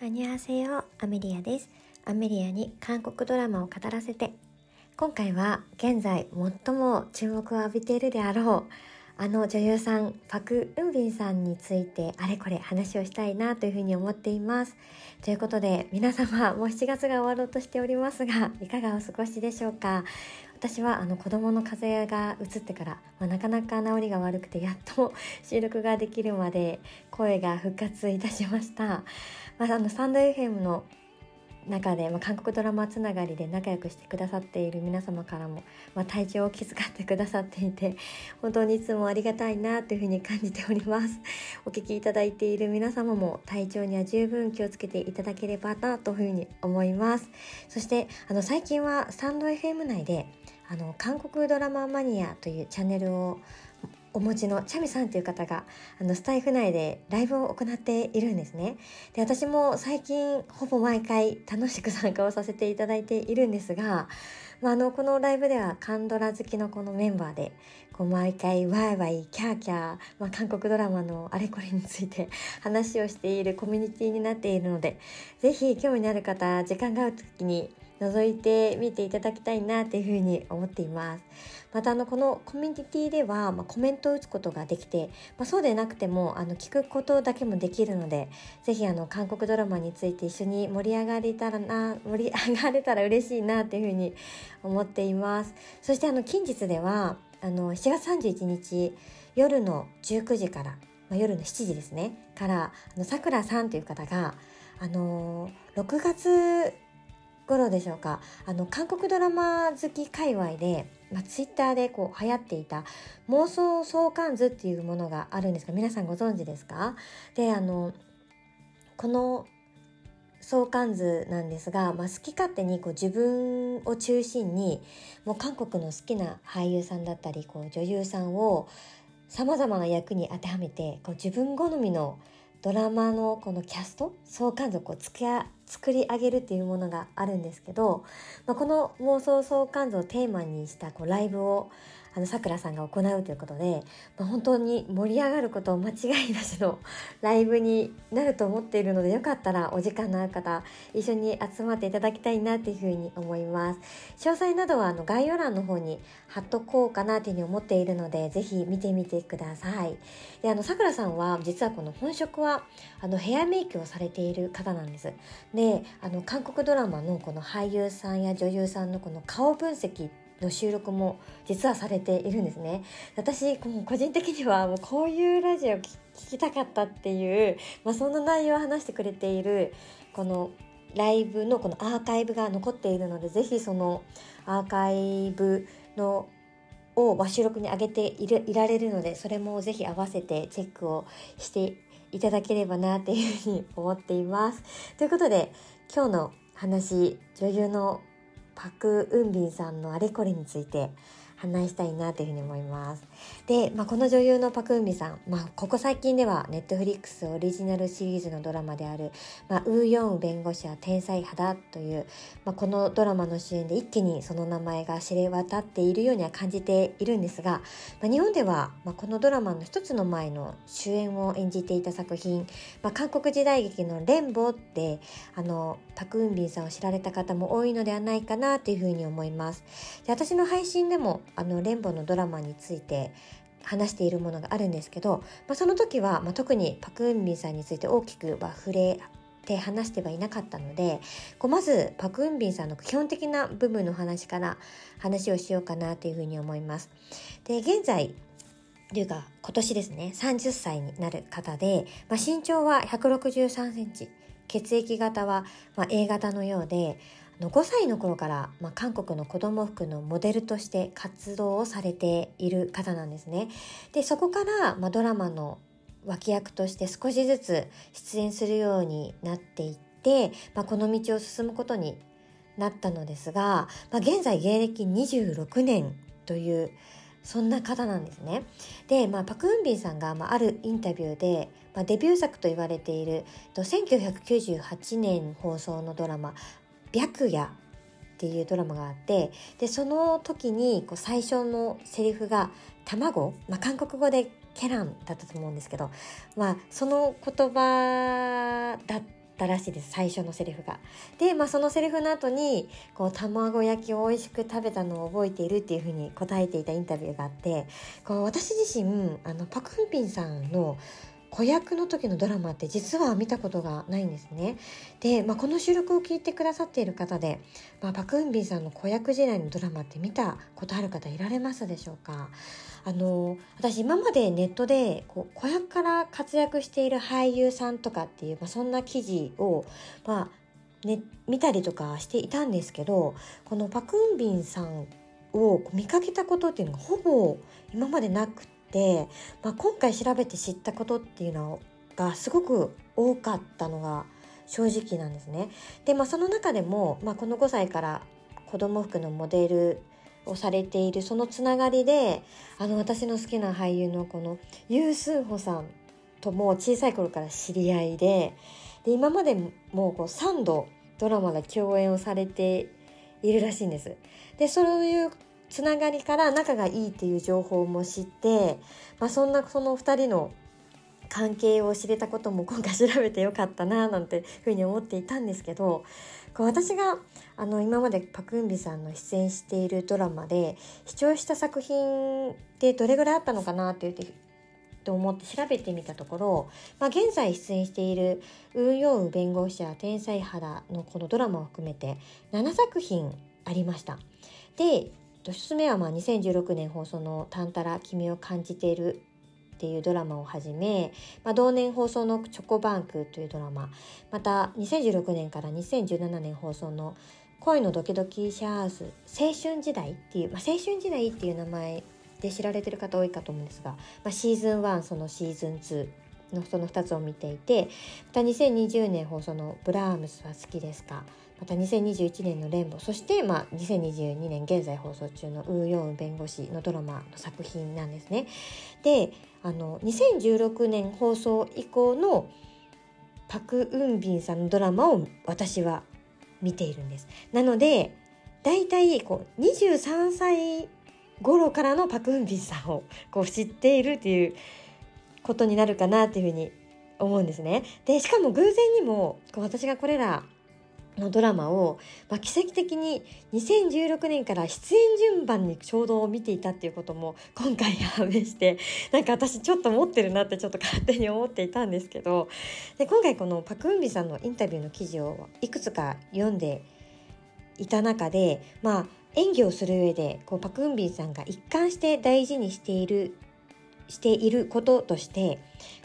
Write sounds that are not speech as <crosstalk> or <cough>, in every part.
アニュアセヨアメリアです。アメリアに韓国ドラマを語らせて。今回は現在最も注目を浴びているであろう、あの女優さん、パク・ウンビンさんについてあれこれ話をしたいなというふうに思っています。ということで皆様もう7月が終わろうとしておりますが、いかがお過ごしでしょうか？私はあの子供の風邪がうつってから、まあ、なかなか治りが悪くてやっと収録ができるまで声が復活いたしました。まあ、あのサンド FM の中で、まあ、韓国ドラマつながりで仲良くしてくださっている皆様からも、まあ、体調を気遣ってくださっていて <laughs> 本当にいつもありがたいなというふうに感じております。<laughs> お聞きいただいている皆様も体調には十分気をつけていただければなというふうに思います。そしてあの最近はスタンド FM 内であの韓国ドラママニアというチャンネルをお持ちのチャミさんという方があのスタイフ内でライブを行っているんですね。で私も最近ほぼ毎回楽しく参加をさせていただいているんですが、まあ、あのこのライブではカンドラ好きのこのメンバーでこう毎回ワイワイキャーキャー、まあ、韓国ドラマのあれこれについて <laughs> 話をしているコミュニティになっているのでぜひ興味のある方時間がある時に覗いてみていただきたいなというふうに思っています。またあのこのコミュニティでは、まあ、コメントを打つことができて、まあ、そうでなくてもあの聞くことだけもできるのでぜひあの韓国ドラマについて一緒に盛り上がれたらな盛り上がれたら <laughs> 嬉しいなというふうに思っていますそしてあの近日ではあの7月31日夜の19時から、まあ、夜の7時ですねからあのさくらさんという方があの6月頃でしょうか。あの韓国ドラマ好き界隈で、まあ、ツイッターでこう流行っていた妄想相関図っていうものがあるんですが皆さんご存知ですか？であのこの相関図なんですが、まあ、好き勝手にこう自分を中心にもう韓国の好きな俳優さんだったりこう女優さんをさまざまな役に当てはめてこう自分好みのドラマのこのキャスト相関図をこうつけ作り上げるっていうものがあるんですけど、まあ、この妄想相関図をテーマにしたこうライブをあのさくらさんが行うということで、まあ、本当に盛り上がること間違いなしの <laughs> ライブになると思っているのでよかったらお時間のある方一緒に集まっていただきたいなっていうふうに思います。詳細などはあの概要欄の方に貼っとこうかなというふうに思っているのでぜひ見てみてください。であのさくらさんは実はこの本職はあのヘアメイクをされている方なんです。であの韓国ドラマのこの俳優さんや女優さんのこの顔分析の収録も実はされているんですね私個人的にはもうこういうラジオ聞きたかったっていう、まあ、そんな内容を話してくれているこのライブのこのアーカイブが残っているのでぜひそのアーカイブのを収録に上げているいられるのでそれもぜひ合わせてチェックをしていただければなっていうふうに思っています。ということで今日の話女優のパク・ウンビンさんのあれこれについて話したいなというふうに思います。で、まあ、この女優のパク・ウンビさん、まあ、ここ最近ではネットフリックスオリジナルシリーズのドラマである、まあ、ウーヨン弁護士は天才肌という、まあ、このドラマの主演で一気にその名前が知れ渡っているようには感じているんですが、まあ、日本では、まあ、このドラマの一つの前の主演を演じていた作品、まあ、韓国時代劇のレンボってあのパク・ウンビンさんを知られた方も多いのではないかなというふうに思います。で私の配信でもあのレンボのドラマについて話しているものがあるんですけど、まあ、その時は、まあ、特にパク・ウンビンさんについて大きくは触れて話してはいなかったのでこうまずパク・ウンビンさんの基本的な部分の話から話をしようかなというふうに思います。で現在というか今年ですね30歳になる方で、まあ、身長は163センチ血液型は、まあ、A 型のようで5歳の頃から、まあ、韓国の子供服のモデルとして活動をされている方なんですね。でそこから、まあ、ドラマの脇役として少しずつ出演するようになっていって、まあ、この道を進むことになったのですが、まあ、現在芸歴26年というそんな方なんですね。で、まあ、パク・ウンビンさんが、まあ、あるインタビューで、まあ、デビュー作と言われている1998年放送のドラマ「白夜」っていうドラマがあってでその時にこう最初のセリフが「卵」まあ、韓国語で「ケラン」だったと思うんですけど、まあ、その言葉だったらしいです最初のセリフが。で、まあ、そのセリフの後にこう卵焼きを美味しく食べたのを覚えているっていうふうに答えていたインタビューがあってこう私自身あのパク・ンピンさんの子役の時のドラマって実は見たことがないんですね。で、まあ、この収録を聞いてくださっている方で、まあ、パク・ンビンさんの子役時代のドラマって見たことある方いられますでしょうか？あの私今までネットでこう子役から活躍している俳優さんとかっていう、まあ、そんな記事を、まあね、見たりとかしていたんですけどこのパク・ンビンさんを見かけたことっていうのがほぼ今までなくて。で、まあ、今回調べて知ったことっていうのがすごく多かったのが正直なんですね。で、まあ、その中でも、まあ、この5歳から子供服のモデルをされているそのつながりであの私の好きな俳優のこのユー・スンホさんとも小さい頃から知り合いでで今までもうこう3度ドラマで共演をされているらしいんです。でそういうつながりから仲がいいっていう情報も知って、まあ、そんなその2人の関係を知れたことも今回調べてよかったななんてふうに思っていたんですけどこう私があの今までパク・ンビさんの出演しているドラマで視聴した作品ってどれぐらいあったのかなって言ってと思って調べてみたところ、まあ、現在出演しているウン・ヨウ弁護士や天才肌のこのドラマを含めて7作品ありました。で1つ目はまあ2016年放送の「タンタラ君を感じている」っていうドラマをはじめ、まあ、同年放送の「チョコバンク」というドラマまた2016年から2017年放送の「恋のドキドキシェアハウス青春時代」っていう、まあ、青春時代っていう名前で知られてる方多いかと思うんですが、まあ、シーズン1そのシーズン2のその2つを見ていてまた2020年放送の「ブラームスは好きですか?」また2021年の「レンボ」そして、まあ、2022年現在放送中のウー・ヨン弁護士のドラマの作品なんですね。であの2016年放送以降のパク・ウンビンさんのドラマを私は見ているんです。なので大体こう23歳頃からのパク・ウンビンさんをこう知っているっていうことになるかなっていうふうに思うんですね。でしかも偶然にもこう私がこれらのドラマを、まあ、奇跡的に2016年から出演順番にちょうど見ていたっていうことも今回判明してなんか私ちょっと持ってるなってちょっと勝手に思っていたんですけどで今回このパク・ウンビさんのインタビューの記事をいくつか読んでいた中でまあ演技をする上でこうパク・ウンビさんが一貫して大事にしているしていることとして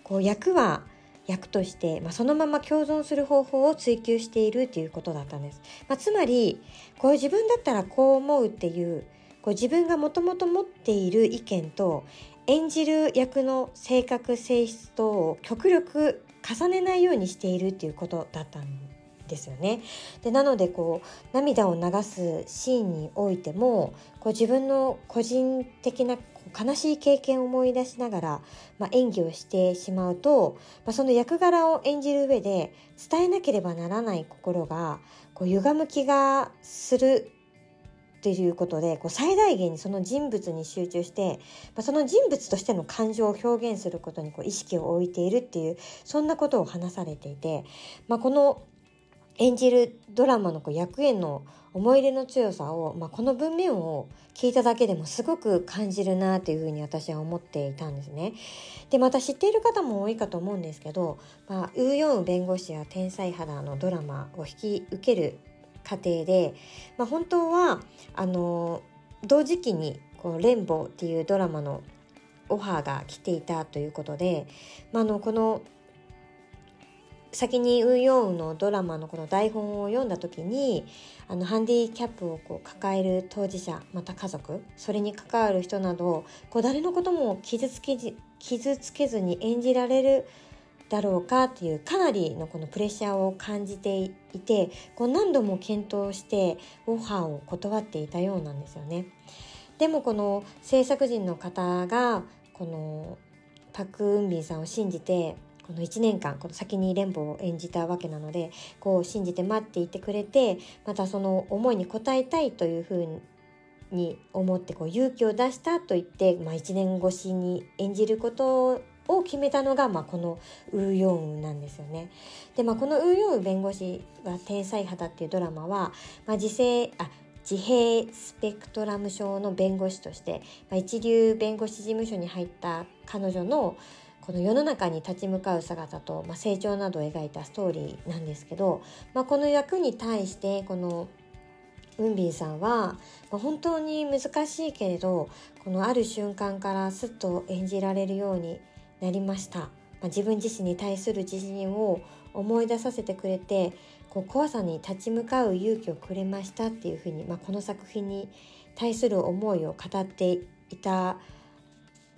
こう役は役として、まあ、そのまま共存する方法を追求しているということだったんです。まあ、つまりこう自分だったらこう思うっていうこう自分がもともと持っている意見と演じる役の性格性質とを極力重ねないようにしているっていうことだったんですよね。でなのでこう涙を流すシーンにおいてもこう自分の個人的な悲しい経験を思い出しながら、まあ、演技をしてしまうと、まあ、その役柄を演じる上で伝えなければならない心がこう歪む気がするっていうことでこう最大限にその人物に集中して、まあ、その人物としての感情を表現することにこう意識を置いているっていうそんなことを話されていて、まあ、この演じるドラマの役への思い入れの強さを、まあ、この文面を聞いただけでもすごく感じるなというふうに私は思っていたんですね。でまた知っている方も多いかと思うんですけど、まあ、ウー・ヨンウ弁護士や天才肌のドラマを引き受ける過程で、まあ、本当はあの同時期にこうレンボーっていうドラマのオファーが来ていたということで、まあ、のこの先にウ・ヨンウのドラマのこの台本を読んだ時にあのハンディキャップをこう抱える当事者また家族それに関わる人などこう誰のことも傷つけ傷つけずに演じられるだろうかっていうかなりのこのプレッシャーを感じていてこう何度も検討してオファーを断っていたようなんですよね。でもこの制作人の方がこのパク・ウンビンさんを信じてこの1年間この先に連邦を演じたわけなのでこう信じて待っていてくれてまたその思いに応えたいというふうに思ってこう勇気を出したと言って、まあ、1年越しに演じることを決めたのが、まあ、このウー・ヨンなんですよね。で、まあ、このウー・ヨンウ弁護士は天才肌っていうドラマは、まあ、自制あ自閉スペクトラム症の弁護士として、まあ、一流弁護士事務所に入った彼女のこの世の中に立ち向かう姿と、まあ、成長などを描いたストーリーなんですけど、まあ、この役に対してこのウンビンさんは、まあ、本当に難しいけれどこのある瞬間からスッと演じられるようになりました、まあ、自分自身に対する自信を思い出させてくれてこう怖さに立ち向かう勇気をくれましたっていうふうに、まあ、この作品に対する思いを語っていた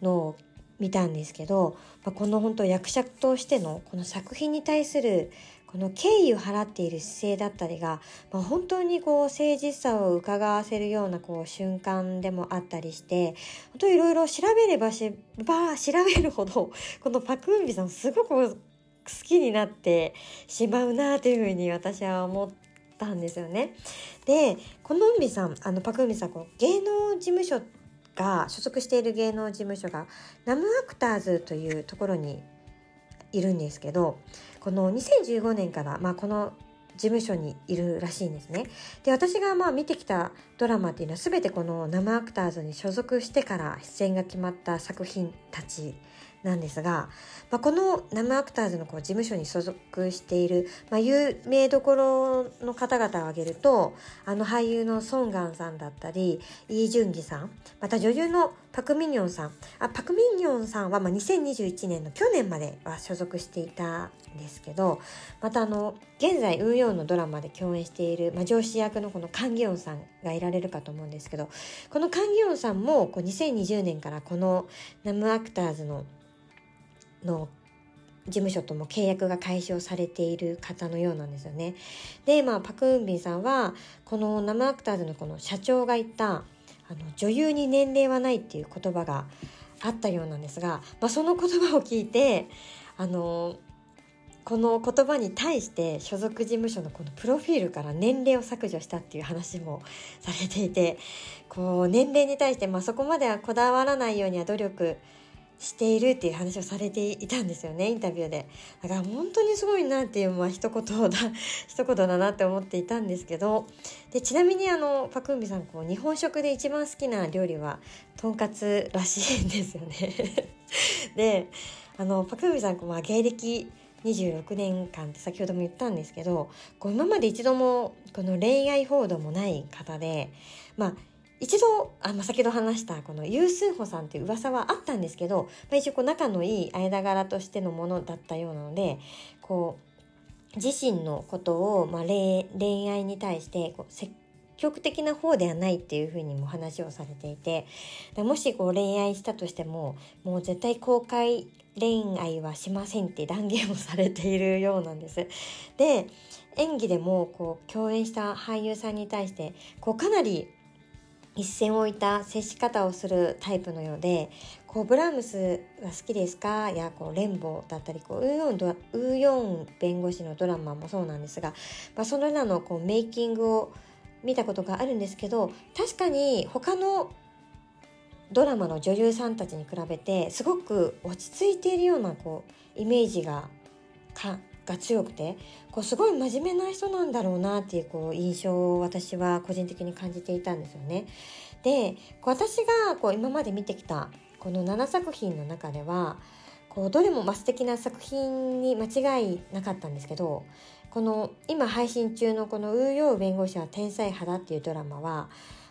のを見たんですけど、まあ、この本当役者としてのこの作品に対するこの敬意を払っている姿勢だったりが、まあ、本当にこう誠実さを伺わせるようなこう瞬間でもあったりして本当いろいろ調べればしば調べるほどこのパク・ンビさんすごく好きになってしまうなというふうに私は思ったんですよね。でこのウンビさんあのパク・ンビさんこう芸能事務所が所属している芸能事務所がナムアクターズというところにいるんですけどこの2015年から、まあ、この事務所にいるらしいんですね。で私がまあ見てきたドラマっていうのは全てこの生アクターズに所属してから出演が決まった作品たちなんですが、まあ、このナムアクターズのこう事務所に所属している、まあ、有名どころの方々を挙げるとあの俳優のソン・ガンさんだったりイ・ジュンギさんまた女優のパク・ミニョンさんあパク・ミニョンさんはまあ2021年の去年までは所属していたんですけどまたあの現在ウーヨンのドラマで共演している、まあ、上司役のこのカン・ギヨンさんがいられるかと思うんですけどこのカン・ギヨンさんもこう2020年からこのナムアクターズのの事務所とも契約が解消されている方のようなんですよね。で、まあ、パク・ウンビンさんは、この生アクターズのこの社長が言った、あの、女優に年齢はないっていう言葉があったようなんですが、まあ、その言葉を聞いて、あの、この言葉に対して所属事務所のこのプロフィールから年齢を削除したっていう話もされていて、こう、年齢に対して、まあ、そこまではこだわらないようには努力しているっていう話をされていたんですよねインタビューで。だから本当にすごいなっていうまあ一言だ <laughs> 一言だなって思っていたんですけど。でちなみにあのパクンビさんこう日本食で一番好きな料理はとんかつらしいんですよね。<laughs> であのパクンビさんこう、まあ、芸歴26年間って先ほども言ったんですけどこう今まで一度もこの恋愛報道もない方でまあ一度あ、まあ、先ほど話したこのユースンホさんっていう噂はあったんですけど、まあ、一応こう仲のいい間柄としてのものだったようなのでこう自身のことを、まあ、恋愛に対してこう積極的な方ではないっていうふうにも話をされていてもしこう恋愛したとしてももう絶対公開恋愛はしませんって断言をされているようなんです。で演技でもこう共演した俳優さんに対してこうかなり一線を置いた接し方をするタイプのようでこうブラームスが好きですか？やこうレンボーだったりこうウーヨンドウーヨン弁護士のドラマもそうなんですが、まあ、そのらのこうメイキングを見たことがあるんですけど確かに他のドラマの女優さんたちに比べてすごく落ち着いているようなこうイメージがかが強くてこうすごい真面目な人なんだろうなっていうこう印象を私は個人的に感じていたんですよね。で私がこう今まで見てきたこの7作品の中ではこうどれも素敵な作品に間違いなかったんですけどこの今配信中のこの「ウーヨー弁護士は天才派だ」っていうドラマは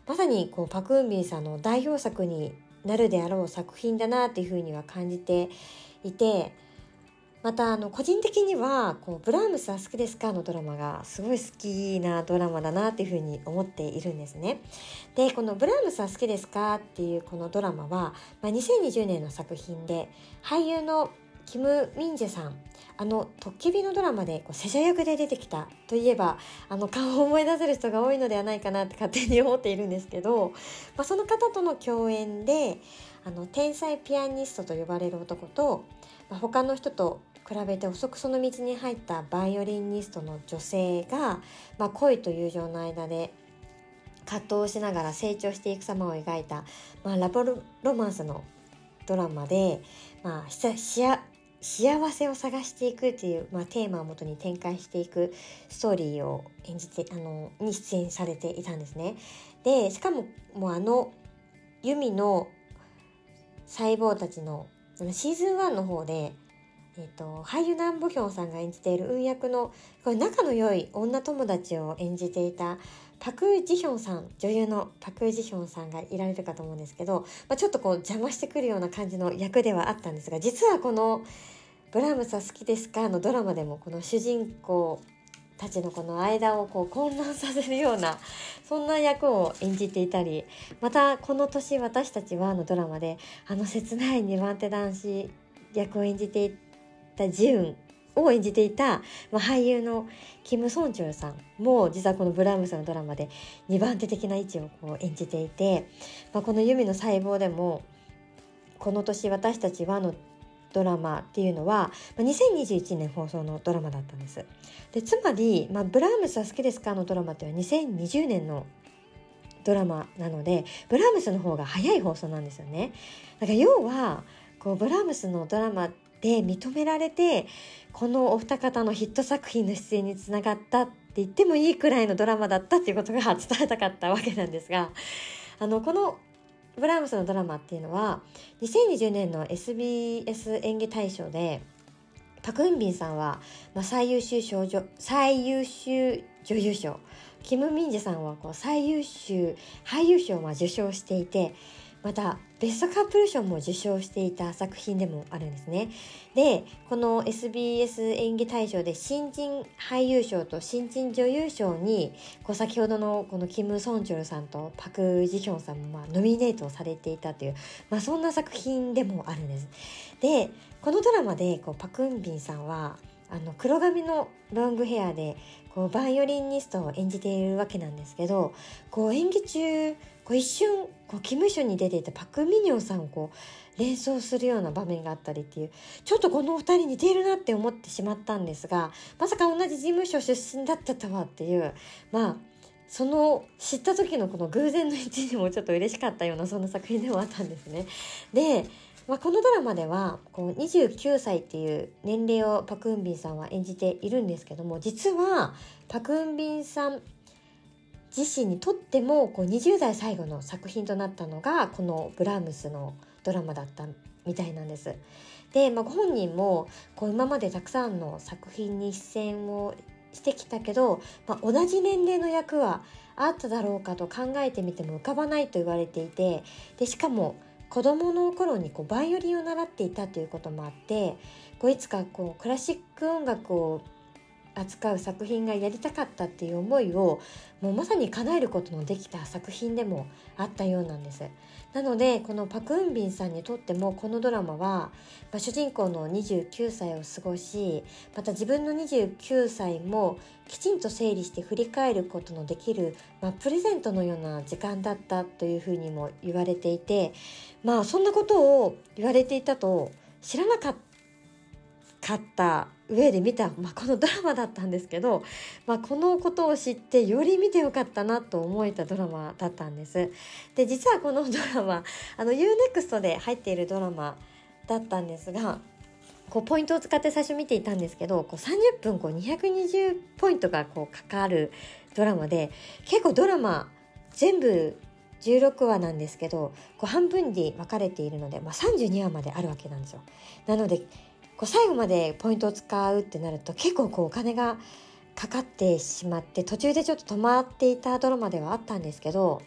まさにこうパク・ウンビンさんの代表作になるであろう作品だなっていうふうには感じていてまたあの個人的にはこうブラームスは好きですかのドラマがすごい好きなドラマだなっていうふうに思っているんですね。でこのブラームスは好きですかっていうこのドラマは、まあ、2020年の作品で俳優のキム・ミンジェさんあの「トッケビ」のドラマでこうセジャ役で出てきたといえばあの顔を思い出せる人が多いのではないかなって勝手に思っているんですけど、まあ、その方との共演であの天才ピアニストと呼ばれる男と、まあ、他の人と比べて遅くその道に入ったバイオリニストの女性が、まあ、恋と友情の間で葛藤しながら成長していく様を描いた、まあ、ラボロマンスのドラマで、まあ、幸せを探していくっていう、まあ、テーマをもとに展開していくストーリーを演じてあのに出演されていたんですね。でしかももうあのユミの細胞たちのシーズン1の方で、えーと、俳優南部ヒョンさんが演じている運役のこれ仲の良い女友達を演じていたパク・ジヒョンさん女優のパク・ジヒョンさんがいられるかと思うんですけど、まあ、ちょっとこう邪魔してくるような感じの役ではあったんですが実はこの「ブラームスは好きですか?」のドラマでもこの主人公たちのこの間をこう混乱させるようなそんな役を演じていたりまたこの年私たちはのドラマであの切ない2番手男子役を演じていてたジウンを演じていた、まあ、俳優のキム・ソンチョルさんも実はこのブラームスのドラマで2番手的な位置をこう演じていて、まあ、この「ユミの細胞」でもこの年私たちはのドラマっていうのは2021年放送のドラマだったんです。でつまり、まあ、ブラームスは好きですかのドラマっていうのは2020年のドラマなのでブラームスの方が早い放送なんですよね。だから要はこうブラームスのドラマで認められてこのお二方のヒット作品の出演につながったって言ってもいいくらいのドラマだったっていうことが伝えたかったわけなんですがあのこのブラームスのドラマっていうのは2020年の SBS 演技大賞でパク・ウンビンさんは、まあ、最優秀少女最優秀女優賞キム・ミンジェさんはこう最優秀俳優賞を受賞していてまたベストカップル賞も受賞していた作品でもあるんですね。でこの SBS 演技大賞で新人俳優賞と新人女優賞にこう先ほどのこのキム・ソンチョルさんとパク・ジヒョンさんもまあノミネートされていたという、まあ、そんな作品でもあるんです。でこのドラマでこうパク・ンビンさんはあの黒髪のロングヘアでこうバイオリニストを演じているわけなんですけどこう演技中こう一瞬こうキムショに出ていたパク・ミニョンさんをこう連想するような場面があったりっていうちょっとこのお二人似ているなって思ってしまったんですがまさか同じ事務所出身だったとはっていうまあその知った時のこの偶然の一にもちょっと嬉しかったようなそんな作品でもあったんですね。で、まあ、このドラマではこう29歳っていう年齢をパク・ウンビンさんは演じているんですけども実はパク・ウンビンさん自身にとってもこう20代最後の作品となったのがこのブラームスのドラマだったみたいなんです。で、まあ、ご本人もこう今までたくさんの作品に出演をしてきたけど、まあ、同じ年齢の役はあっただろうかと考えてみても浮かばないと言われていてでしかも子どもの頃にこうバイオリンを習っていたということもあってこういつかこうクラシック音楽を扱う作品がやりたかったっていう思いをもうまさに叶えることのできた作品でもあったようなんです。なのでこのパク・ウンビンさんにとってもこのドラマは、まあ、主人公の29歳を過ごしまた自分の29歳もきちんと整理して振り返ることのできる、まあ、プレゼントのような時間だったというふうにも言われていてまあそんなことを言われていたと知らなかったかった上で見た、まあ、このドラマだったんですけど、まあ、このことを知ってより見てよかったなと思えたドラマだったんです。で実はこのドラマあの UNEXT で入っているドラマだったんですがこうポイントを使って最初見ていたんですけどこう30分こう220ポイントがこうかかるドラマで結構ドラマ全部16話なんですけどこう半分に分かれているので、まあ、32話まであるわけなんですよ。なのでこう最後までポイントを使うってなると結構こうお金がかかってしまって途中でちょっと止まっていたドラマではあったんですけど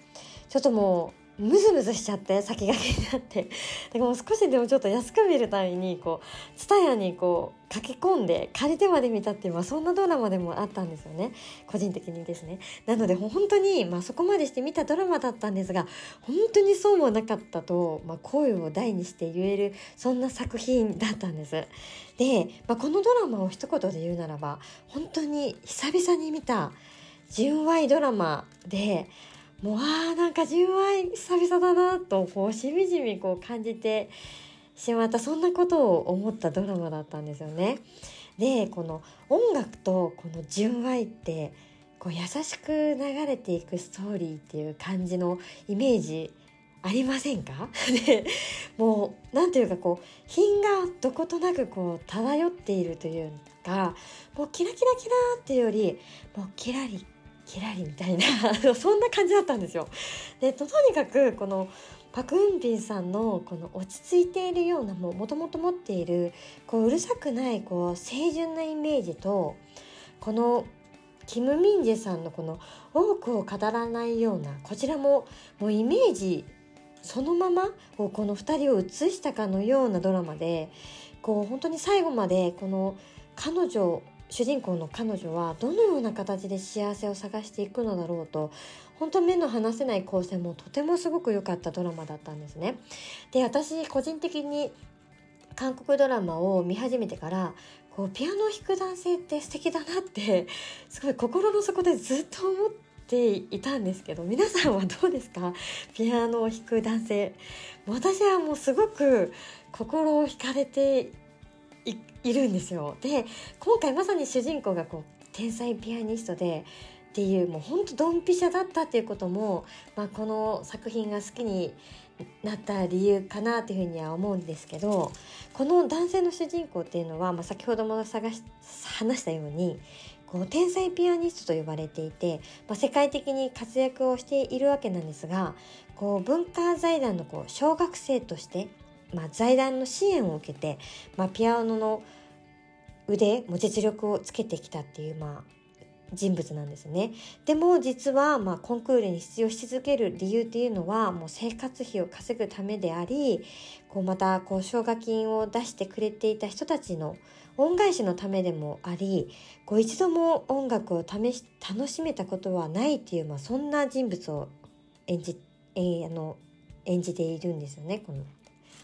ちょっともうムズムズしちゃって先駆けになって。だからもう少しでもちょっと安く見るためにこうツタヤにこう駆け込んで借りてまで見たっていう、まあ、そんなドラマでもあったんですよね。個人的にですね。なので本当に、まあ、そこまでして見たドラマだったんですが本当にそうもなかったと、まあ、声を大にして言えるそんな作品だったんです。で、まあ、このドラマを一言で言うならば本当に久々に見た純愛ドラマでもうあなんか純愛久々だなとこうしみじみこう感じてしまったそんなことを思ったドラマだったんですよね。でこの音楽とこの純愛ってこう優しく流れていくストーリーっていう感じのイメージありませんか？<laughs> でもう何ていうかこう品がどことなくこう漂っているというかもうキラキラキラっていうよりもうキラリキラリみたいな <laughs> そんな感じだったんですよ。でとにかくこのパク・ウンビンさんのこの落ち着いているようなもともと持っているこううるさくないこう清純なイメージとこのキム・ミンジェさんのこの多くを語らないようなこちらももうイメージそのままこの2人を映したかのようなドラマでこう本当に最後までこの彼女主人公の彼女はどのような形で幸せを探していくのだろうと本当目の離せない構成もとてもすごく良かったドラマだったんですね。で私個人的に韓国ドラマを見始めてからこうピアノを弾く男性って素敵だなって <laughs> すごい心の底でずっと思っていたんですけど皆さんはどうですか？ピアノを弾く男性私はもうすごく心を惹かれているんですよ。で今回まさに主人公がこう天才ピアニストでっていうもうほんとドンピシャだったっていうことも、まあ、この作品が好きになった理由かなというふうには思うんですけどこの男性の主人公っていうのは、まあ、先ほども探し話したようにこう天才ピアニストと呼ばれていて、まあ、世界的に活躍をしているわけなんですがこう文化財団のこう小学生としてまあ、財団の支援を受けて、まあ、ピアノの腕も実力をつけてきたっていう、まあ、人物なんですね。でも実は、まあ、コンクールに出場し続ける理由っていうのはもう生活費を稼ぐためでありこうまたこう奨学金を出してくれていた人たちの恩返しのためでもありこう一度も音楽を試し楽しめたことはないっていう、まあ、そんな人物を演じ,、えー、あの演じているんですよねこの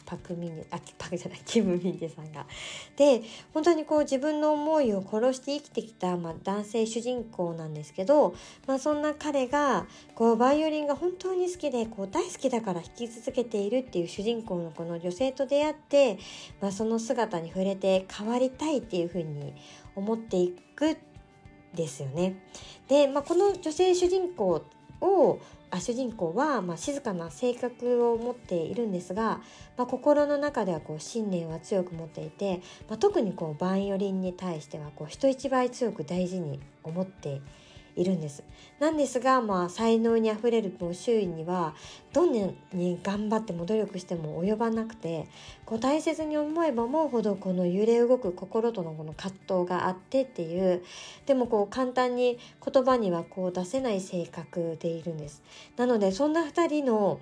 パクミネあパクじゃないキム・ミンジェさんが。で本当にこう自分の思いを殺して生きてきた、まあ、男性主人公なんですけど、まあ、そんな彼がこうバイオリンが本当に好きでこう大好きだから弾き続けているっていう主人公のこの女性と出会って、まあ、その姿に触れて変わりたいっていうふうに思っていくですよね。で、まあ、この女性主人公をあ主人公は、まあ、静かな性格を持っているんですが、まあ、心の中ではこう信念は強く持っていて、まあ、特にこうバイオリンに対してはこう人一倍強く大事に思っていいるんです。なんですが、まあ、才能にあふれるもう周囲にはどんなに頑張っても努力しても及ばなくてこう大切に思えば思うほどこの揺れ動く心とのこの葛藤があってっていうでもこう簡単に言葉にはこう出せない性格でいるんです。なのでそんな2人の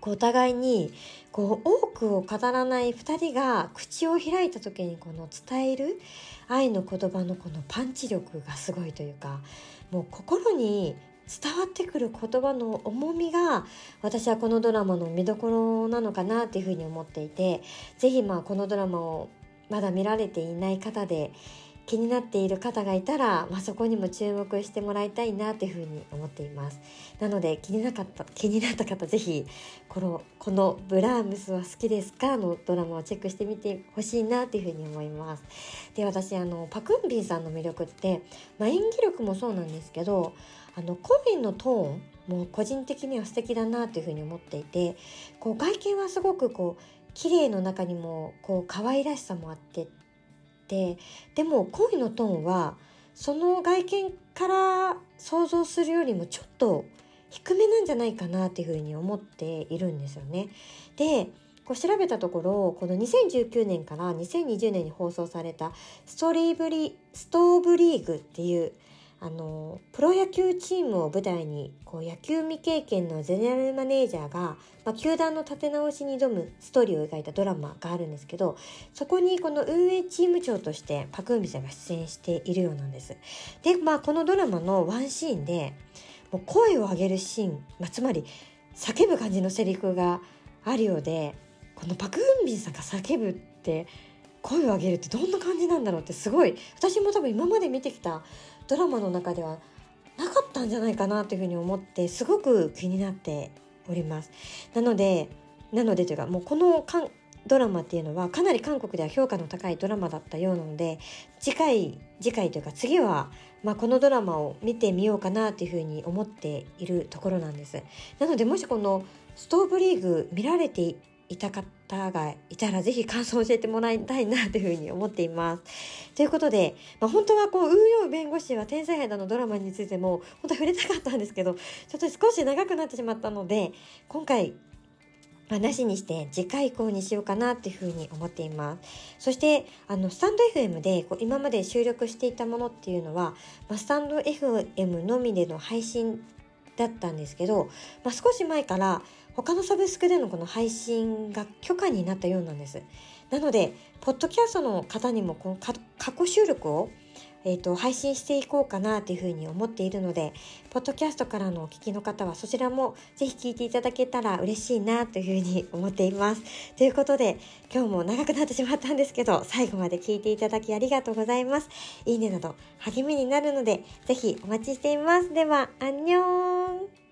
こうお互いにこう多くを語らない2人が口を開いた時にこの伝える愛の言葉のこのパンチ力がすごいというかもう心に伝わってくる言葉の重みが私はこのドラマの見どころなのかなっていうふうに思っていて是非まあこのドラマをまだ見られていない方で気になっている方がいたら、まあ、そこにも注目してもらいたいなというふうに思っています。なので気になかった気になった方是非このこのブラームスは好きですか？のドラマをチェックしてみてほしいなというふうに思います。で私あのパクンビンさんの魅力って、まあ、演技力もそうなんですけどあの声のトーンも個人的には素敵だなというふうに思っていてこう外見はすごくこう綺麗の中にもこう可愛らしさもあっててでも恋のトーンはその外見から想像するよりもちょっと低めなんじゃないかなっていうふうに思っているんですよね。でこう調べたところこの2019年から2020年に放送されたストリーブリストーブリーグっていうあのプロ野球チームを舞台にこう野球未経験のゼネラルマネージャーが、まあ、球団の立て直しに挑むストーリーを描いたドラマがあるんですけどそこにこの運営チーム長としてパク・ウンビさんが出演しているようなんです。で、まあ、このドラマのワンシーンでもう声を上げるシーン、まあ、つまり叫ぶ感じのセリフがあるようでこのパク・ウンビンさんが叫ぶって声を上げるってどんな感じなんだろうってすごい私も多分今まで見てきたドラマの中ではなかったんじゃないかなというふうに思ってすごく気になっております。なのでなのでというかもうこのかんドラマっていうのはかなり韓国では評価の高いドラマだったようなので次回次回というか次は、まあ、このドラマを見てみようかなというふうに思っているところなんです。なのでもしこのストーブリーグ見られていた方がいたらぜひ感想を教えてもらいたいなというふうに思っています。ということで、まあ、本当はこう、運用弁護士は天才肌のドラマについても本当は触れたかったんですけど、ちょっと少し長くなってしまったので、今回まあ、なしにして次回以降にしようかなっていうふうに思っています。そして、あの、スタンド FM でこう今まで収録していたものっていうのは、まあ、スタンド FM のみでの配信だったんですけど、まあ、少し前から他のサブスクでのこの配信が許可になったようなんです。なので、ポッドキャストの方にもこの過去収録をえーと、配信していこうかなというふうに思っているので、ポッドキャストからのお聞きの方はそちらもぜひ聞いていただけたら嬉しいなというふうに思っています。<laughs> ということで、今日も長くなってしまったんですけど、最後まで聞いていただきありがとうございます。いいねなど励みになるので、ぜひお待ちしています。では、アンニョーン